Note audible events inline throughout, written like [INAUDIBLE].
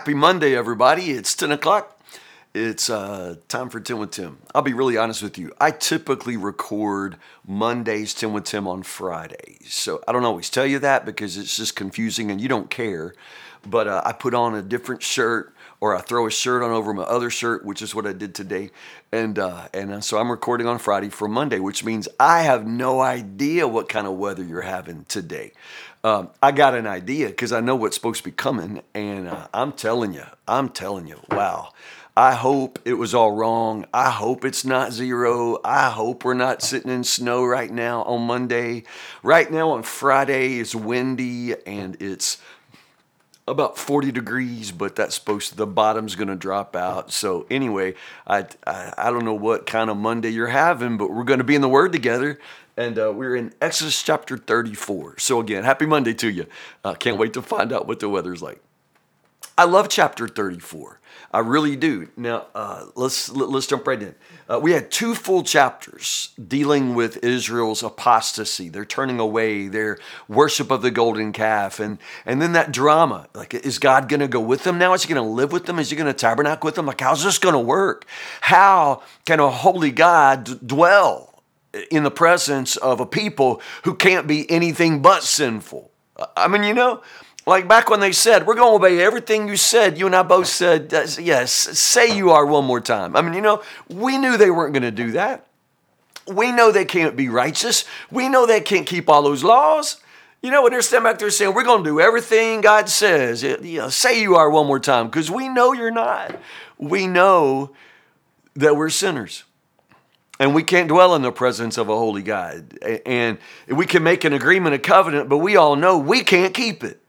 Happy Monday, everybody. It's 10 o'clock. It's uh, time for 10 with Tim. I'll be really honest with you. I typically record Mondays 10 with Tim on Fridays. So I don't always tell you that because it's just confusing and you don't care. But uh, I put on a different shirt or I throw a shirt on over my other shirt, which is what I did today. And uh, and uh, so I'm recording on Friday for Monday, which means I have no idea what kind of weather you're having today. Um, I got an idea because I know what's supposed to be coming, and uh, I'm telling you, I'm telling you, wow. I hope it was all wrong. I hope it's not zero. I hope we're not sitting in snow right now on Monday. Right now on Friday, it's windy and it's about 40 degrees, but that's supposed to, the bottom's going to drop out. So anyway, I, I, I don't know what kind of Monday you're having, but we're going to be in the Word together and uh, we're in Exodus chapter 34. So, again, happy Monday to you. Uh, can't wait to find out what the weather's like. I love chapter 34. I really do. Now, uh, let's let's jump right in. Uh, we had two full chapters dealing with Israel's apostasy, their turning away, their worship of the golden calf, and and then that drama. Like, is God going to go with them now? Is He going to live with them? Is He going to tabernacle with them? Like, how's this going to work? How can a holy God d- dwell in the presence of a people who can't be anything but sinful. I mean, you know, like back when they said, We're going to obey everything you said, you and I both said, uh, Yes, say you are one more time. I mean, you know, we knew they weren't going to do that. We know they can't be righteous. We know they can't keep all those laws. You know, when they're standing back there saying, We're going to do everything God says, you know, say you are one more time, because we know you're not. We know that we're sinners and we can't dwell in the presence of a holy God. And we can make an agreement, a covenant, but we all know we can't keep it.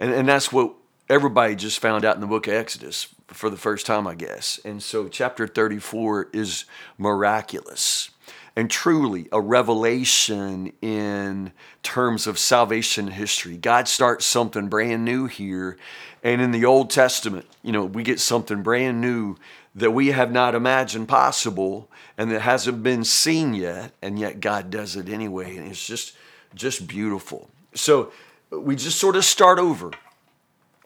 And, and that's what everybody just found out in the book of Exodus for the first time, I guess. And so, chapter 34 is miraculous and truly a revelation in terms of salvation history. God starts something brand new here. And in the Old Testament, you know, we get something brand new that we have not imagined possible and that hasn't been seen yet and yet God does it anyway and it's just just beautiful. So we just sort of start over.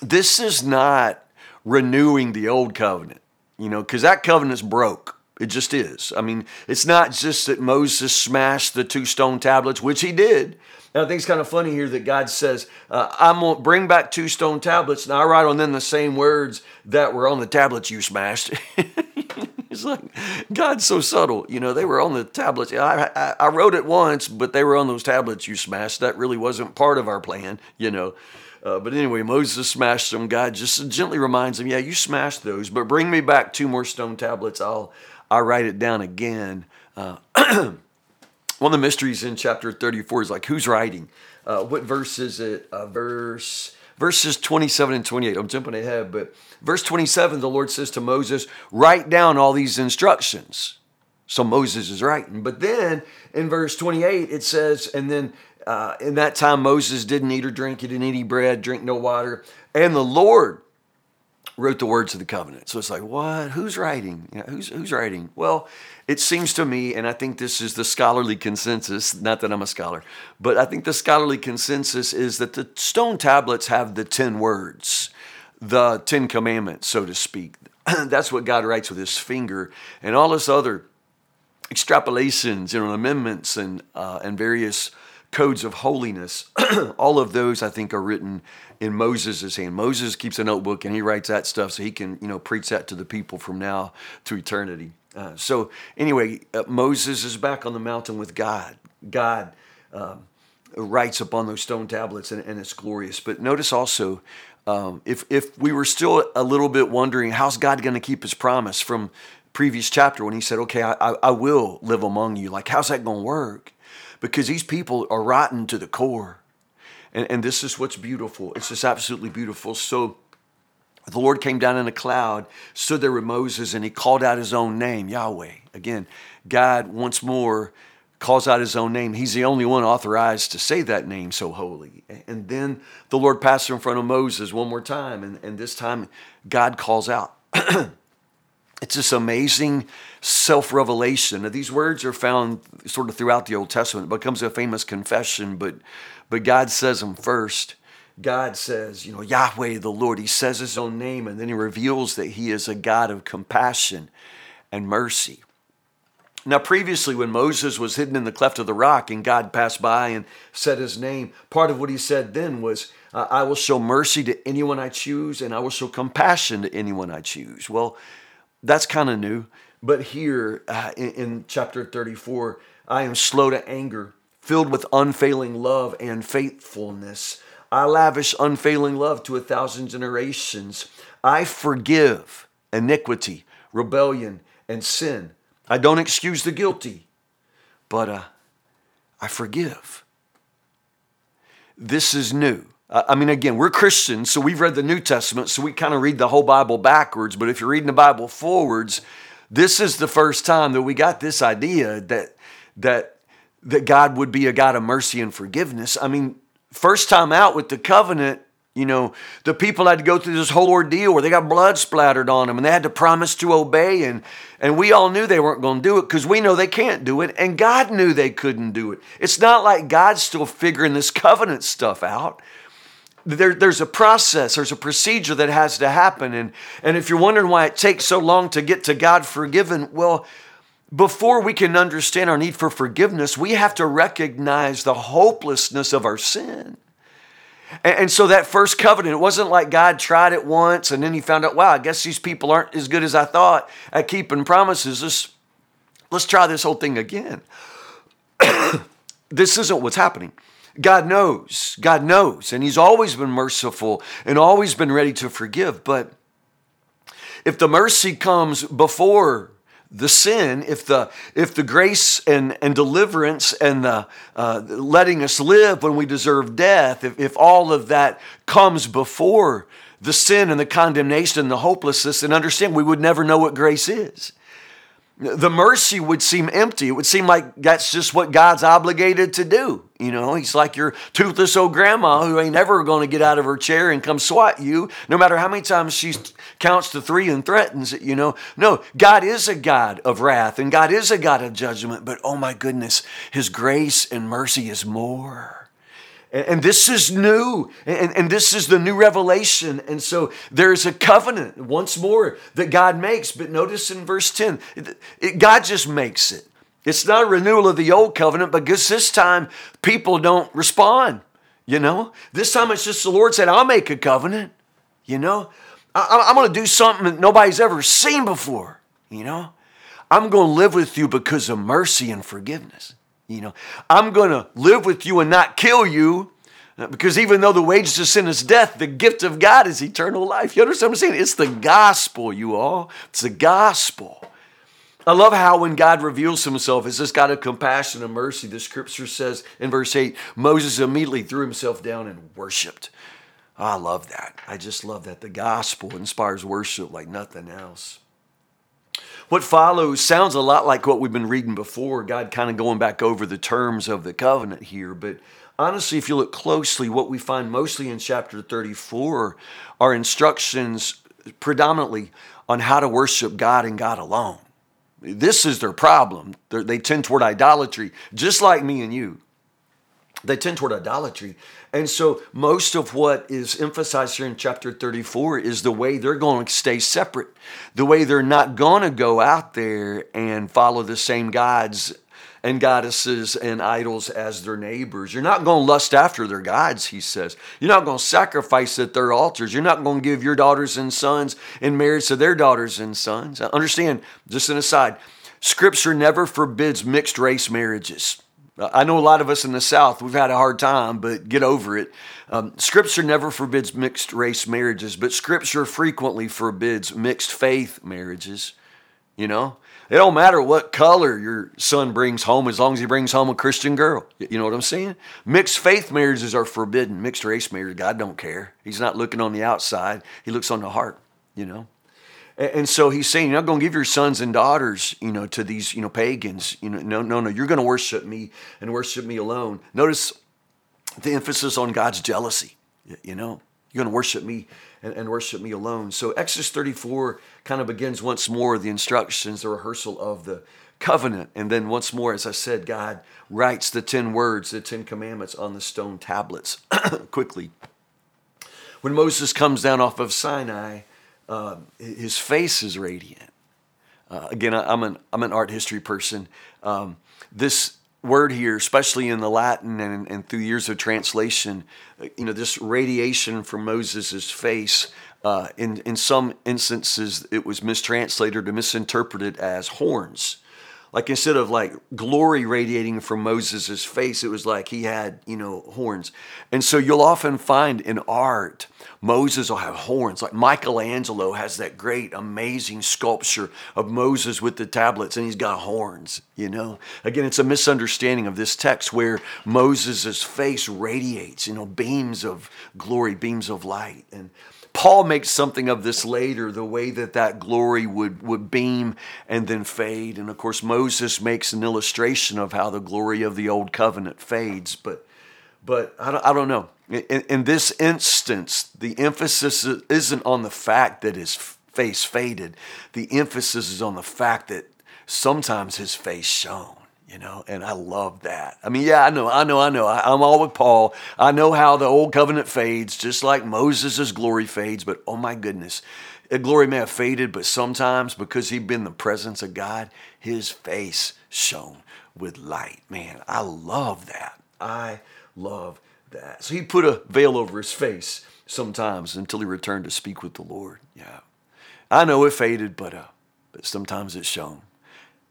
This is not renewing the old covenant, you know, cuz that covenant's broke. It just is. I mean, it's not just that Moses smashed the two stone tablets, which he did. And I think it's kind of funny here that God says, uh, I'm going to bring back two stone tablets, and I write on them the same words that were on the tablets you smashed. [LAUGHS] [LAUGHS] It's like God's so subtle. You know, they were on the tablets. I, I, I wrote it once, but they were on those tablets you smashed. That really wasn't part of our plan, you know. Uh, but anyway, Moses smashed them. God just gently reminds him, "Yeah, you smashed those, but bring me back two more stone tablets. I'll I'll write it down again." Uh, [CLEARS THROAT] one of the mysteries in chapter 34 is like, who's writing? Uh, what verse is it? Uh, verse verses 27 and 28. I'm jumping ahead, but verse 27, the Lord says to Moses, Write down all these instructions. So Moses is writing. But then in verse 28, it says, And then uh, in that time, Moses didn't eat or drink, he didn't eat any bread, drink no water. And the Lord wrote the words of the covenant. So it's like, what? Who's writing? You know, who's who's writing? Well, it seems to me, and I think this is the scholarly consensus. Not that I'm a scholar, but I think the scholarly consensus is that the stone tablets have the ten words, the Ten Commandments, so to speak. [CLEARS THROAT] That's what God writes with His finger, and all this other extrapolations, you know, amendments and uh, and various codes of holiness. [CLEARS THROAT] all of those, I think, are written in Moses' hand. Moses keeps a notebook and he writes that stuff so he can, you know, preach that to the people from now to eternity. Uh, so anyway, uh, Moses is back on the mountain with God. God um, writes upon those stone tablets, and, and it's glorious. But notice also, um, if if we were still a little bit wondering, how's God going to keep His promise from previous chapter when He said, "Okay, I, I will live among you." Like, how's that going to work? Because these people are rotten to the core. And, and this is what's beautiful. It's just absolutely beautiful. So the Lord came down in a cloud, stood there with Moses, and he called out his own name, Yahweh. Again, God once more calls out his own name. He's the only one authorized to say that name so holy. And then the Lord passed in front of Moses one more time, and, and this time God calls out. [CLEARS THROAT] it's this amazing self revelation. These words are found sort of throughout the Old Testament. It becomes a famous confession, but, but God says them first. God says, you know, Yahweh the Lord, he says his own name, and then he reveals that he is a God of compassion and mercy. Now, previously, when Moses was hidden in the cleft of the rock and God passed by and said his name, part of what he said then was, I will show mercy to anyone I choose and I will show compassion to anyone I choose. Well, that's kind of new. But here uh, in, in chapter 34, I am slow to anger, filled with unfailing love and faithfulness. I lavish unfailing love to a thousand generations. I forgive iniquity, rebellion, and sin. I don't excuse the guilty, but uh, I forgive. This is new. Uh, I mean, again, we're Christians, so we've read the New Testament, so we kind of read the whole Bible backwards. But if you're reading the Bible forwards, this is the first time that we got this idea that that that God would be a God of mercy and forgiveness. I mean, first time out with the covenant, you know, the people had to go through this whole ordeal where they got blood splattered on them and they had to promise to obey and and we all knew they weren't going to do it cuz we know they can't do it and God knew they couldn't do it. It's not like God's still figuring this covenant stuff out there, there's a process, there's a procedure that has to happen. And, and if you're wondering why it takes so long to get to God forgiven, well, before we can understand our need for forgiveness, we have to recognize the hopelessness of our sin. And, and so that first covenant, it wasn't like God tried it once and then he found out, wow, I guess these people aren't as good as I thought at keeping promises. Let's, let's try this whole thing again. [COUGHS] this isn't what's happening. God knows. God knows. And He's always been merciful and always been ready to forgive. But if the mercy comes before the sin, if the if the grace and, and deliverance and the uh, letting us live when we deserve death, if, if all of that comes before the sin and the condemnation and the hopelessness, then understand we would never know what grace is the mercy would seem empty. It would seem like that's just what God's obligated to do. You know, he's like your toothless old grandma who ain't ever going to get out of her chair and come swat you, no matter how many times she counts to three and threatens it, you know. No, God is a God of wrath and God is a God of judgment, but oh my goodness, his grace and mercy is more. And, this is new, and, and this is the new revelation. And so there's a covenant once more that God makes. But notice in verse 10, it, it, God just makes it. It's not a renewal of the old covenant because this time people don't respond. You know, this time it's just the Lord said, I'll make a covenant. You know, I, I'm going to do something that nobody's ever seen before. You know, I'm going to live with you because of mercy and forgiveness. You know, I'm going to live with you and not kill you because even though the wages of sin is death, the gift of God is eternal life. You understand what I'm saying? It's the gospel, you all. It's the gospel. I love how when God reveals himself as this God of compassion and mercy, the scripture says in verse 8, Moses immediately threw himself down and worshiped. I love that. I just love that. The gospel inspires worship like nothing else. What follows sounds a lot like what we've been reading before, God kind of going back over the terms of the covenant here. But honestly, if you look closely, what we find mostly in chapter 34 are instructions predominantly on how to worship God and God alone. This is their problem. They're, they tend toward idolatry, just like me and you. They tend toward idolatry. And so, most of what is emphasized here in chapter 34 is the way they're going to stay separate, the way they're not going to go out there and follow the same gods and goddesses and idols as their neighbors. You're not going to lust after their gods, he says. You're not going to sacrifice at their altars. You're not going to give your daughters and sons in marriage to their daughters and sons. Understand, just an aside, Scripture never forbids mixed race marriages. I know a lot of us in the South, we've had a hard time, but get over it. Um, scripture never forbids mixed race marriages, but Scripture frequently forbids mixed faith marriages. You know, it don't matter what color your son brings home as long as he brings home a Christian girl. You know what I'm saying? Mixed faith marriages are forbidden. Mixed race marriage, God don't care. He's not looking on the outside, He looks on the heart, you know. And so he's saying, you're not going to give your sons and daughters, you know, to these, you know, pagans. You know, no, no, no. You're going to worship me and worship me alone. Notice the emphasis on God's jealousy. You know, you're going to worship me and, and worship me alone. So Exodus 34 kind of begins once more the instructions, the rehearsal of the covenant. And then once more, as I said, God writes the 10 words, the 10 commandments on the stone tablets [CLEARS THROAT] quickly. when Moses comes down off of Sinai, uh, his face is radiant. Uh, again, I, am an I'm an art history person. Um, this word here, especially in the Latin and, and through years of translation, uh, you know, this radiation from Moses' face. Uh, in in some instances, it was mistranslated or misinterpreted as horns like instead of like glory radiating from Moses' face, it was like he had, you know, horns. And so you'll often find in art, Moses will have horns. Like Michelangelo has that great, amazing sculpture of Moses with the tablets, and he's got horns, you know. Again, it's a misunderstanding of this text where Moses' face radiates, you know, beams of glory, beams of light. And Paul makes something of this later, the way that that glory would, would beam and then fade. And of course, Moses makes an illustration of how the glory of the old covenant fades. But, but I, don't, I don't know. In, in this instance, the emphasis isn't on the fact that his face faded, the emphasis is on the fact that sometimes his face shone you know, and I love that. I mean, yeah, I know, I know, I know. I, am all with Paul. I know how the old covenant fades, just like Moses' glory fades, but oh my goodness, glory may have faded, but sometimes because he'd been the presence of God, his face shone with light. Man, I love that. I love that. So he put a veil over his face sometimes until he returned to speak with the Lord. Yeah. I know it faded, but uh, but sometimes it shone.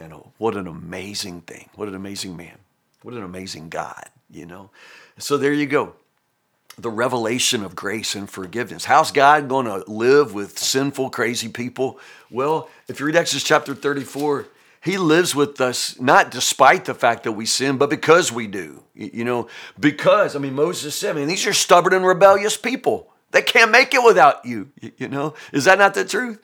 Know, what an amazing thing. What an amazing man. What an amazing God, you know. So there you go. The revelation of grace and forgiveness. How's God going to live with sinful, crazy people? Well, if you read Exodus chapter 34, he lives with us not despite the fact that we sin, but because we do. You know, because, I mean, Moses said, I mean, these are stubborn and rebellious people. They can't make it without you. You know, is that not the truth?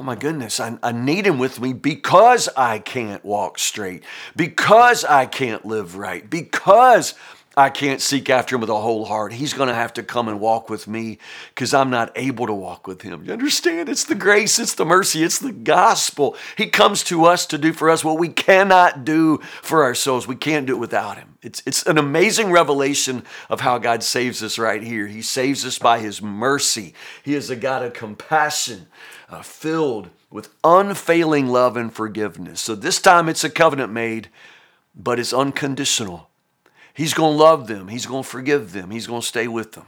Oh my goodness, I, I, need him with me because I can't walk straight, because I can't live right, because I can't seek after him with a whole heart. He's going to have to come and walk with me because I'm not able to walk with him. You understand? It's the grace, it's the mercy, it's the gospel. He comes to us to do for us what we cannot do for ourselves. We can't do it without him. It's, it's an amazing revelation of how God saves us right here. He saves us by his mercy. He is a God of compassion, uh, filled with unfailing love and forgiveness. So this time it's a covenant made, but it's unconditional. He's going to love them. He's going to forgive them. He's going to stay with them.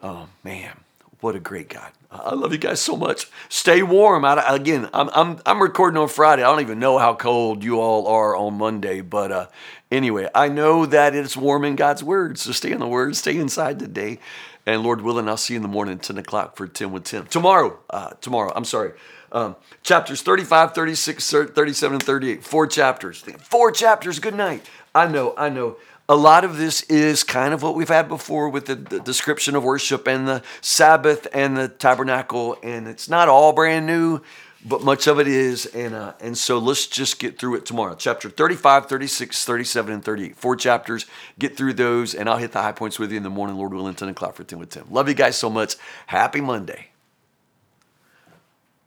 Oh, man, what a great God. I love you guys so much. Stay warm. I, again, I'm, I'm, I'm recording on Friday. I don't even know how cold you all are on Monday. But uh, anyway, I know that it's warm in God's Word. So stay in the Word, stay inside today. And Lord willing, I'll see you in the morning, at 10 o'clock for 10 with Tim. Tomorrow, uh, tomorrow, I'm sorry. Um, chapters 35, 36, 37, and 38. Four chapters. Four chapters. Good night. I know, I know a lot of this is kind of what we've had before with the, the, description of worship and the Sabbath and the tabernacle, and it's not all brand new, but much of it is. And, uh, and so let's just get through it tomorrow. Chapter 35, 36, 37, and 38. Four chapters. Get through those, and I'll hit the high points with you in the morning, Lord willing, 10 o'clock for 10 with Tim. Love you guys so much. Happy Monday.